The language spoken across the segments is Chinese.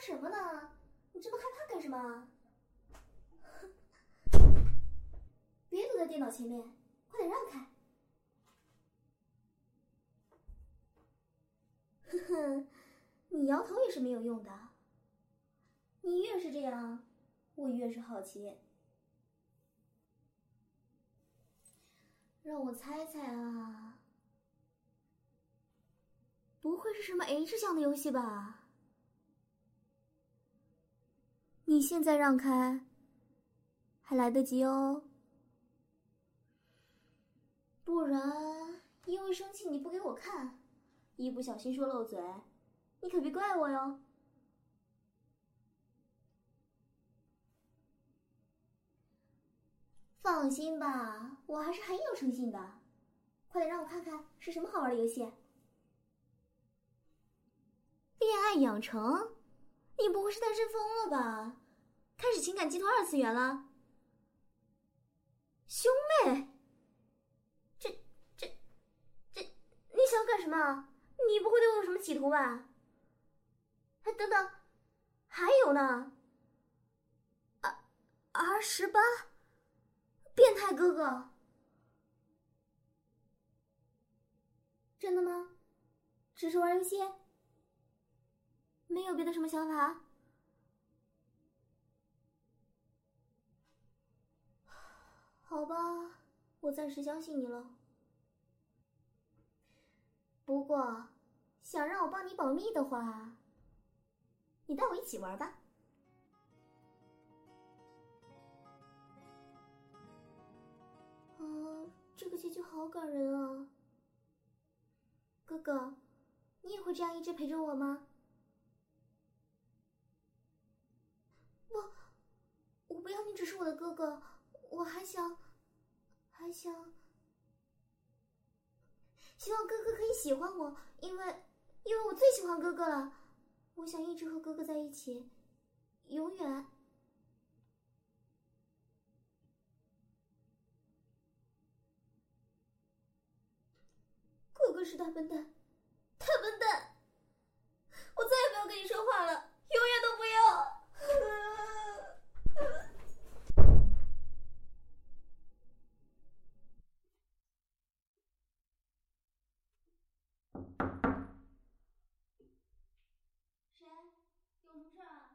什么呢？你这么害怕干什么？别躲在电脑前面，快点让开！呵呵，你摇头也是没有用的。你越是这样，我越是好奇。让我猜猜啊，不会是什么 H 项的游戏吧？你现在让开，还来得及哦。不然，因为生气你不给我看，一不小心说漏嘴，你可别怪我哟。放心吧，我还是很有诚信的。快点让我看看是什么好玩的游戏。恋爱养成，你不会是单身疯了吧？情感寄托二次元了？兄妹，这这这，你想干什么？你不会对我有什么企图吧？哎，等等，还有呢。R R 十八。变态哥哥，真的吗？只是玩游戏，没有别的什么想法？好吧，我暂时相信你了。不过，想让我帮你保密的话，你带我一起玩吧。啊，这个结局好感人啊！哥哥，你也会这样一直陪着我吗？不，我不要你只是我的哥哥，我还想，想，希望哥哥可以喜欢我，因为，因为我最喜欢哥哥了。我想一直和哥哥在一起，永远。哥哥是大笨蛋，大笨蛋！我再也不要跟你说话了，永远都不要！谁？有什么事啊？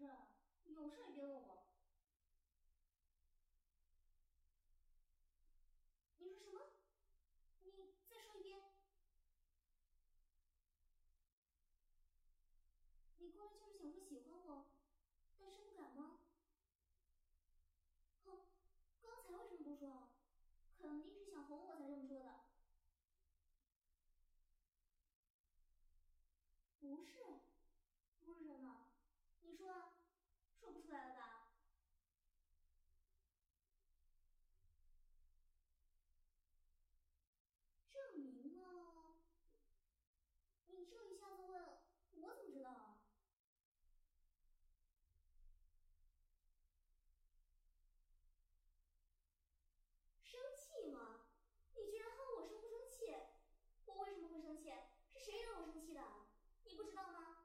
你来有事？也别问我。你说什么？你再说一遍。你过来就是想说喜欢我，但是不敢吗？哼，刚才为什么不说？肯定是想哄我才这么说的。不是，说，说不出来了吧？证明了？你这一下子问，我怎么知道啊？生气吗？你居然问我生不生气？我为什么会生气？是谁惹我生气的？你不知道吗？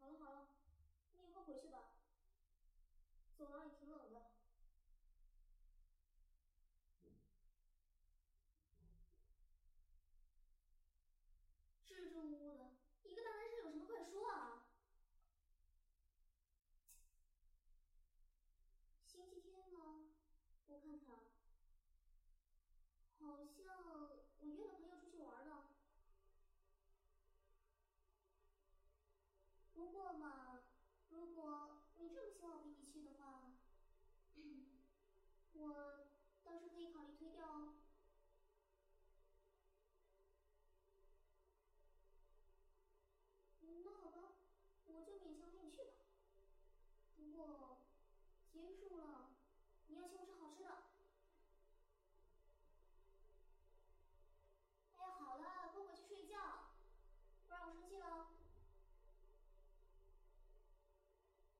好了好了，你以后回去吧。走廊也挺冷的。支支吾吾的，一个大男生有什么快说啊？星期天吗？我看看啊，好像我约了朋友出去玩了。不过嘛，如果你这么希望我陪你去，我倒是可以考虑推掉哦。那好吧，我就勉强陪你去吧。不过结束了，你要请我吃好吃的。哎呀，好了，快回去睡觉，不然我生气了。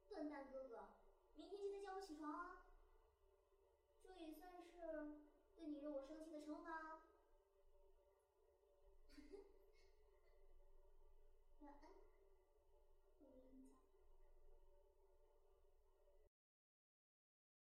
笨蛋哥哥，明天记得叫我起床啊！这也算是对你惹我生气的惩罚。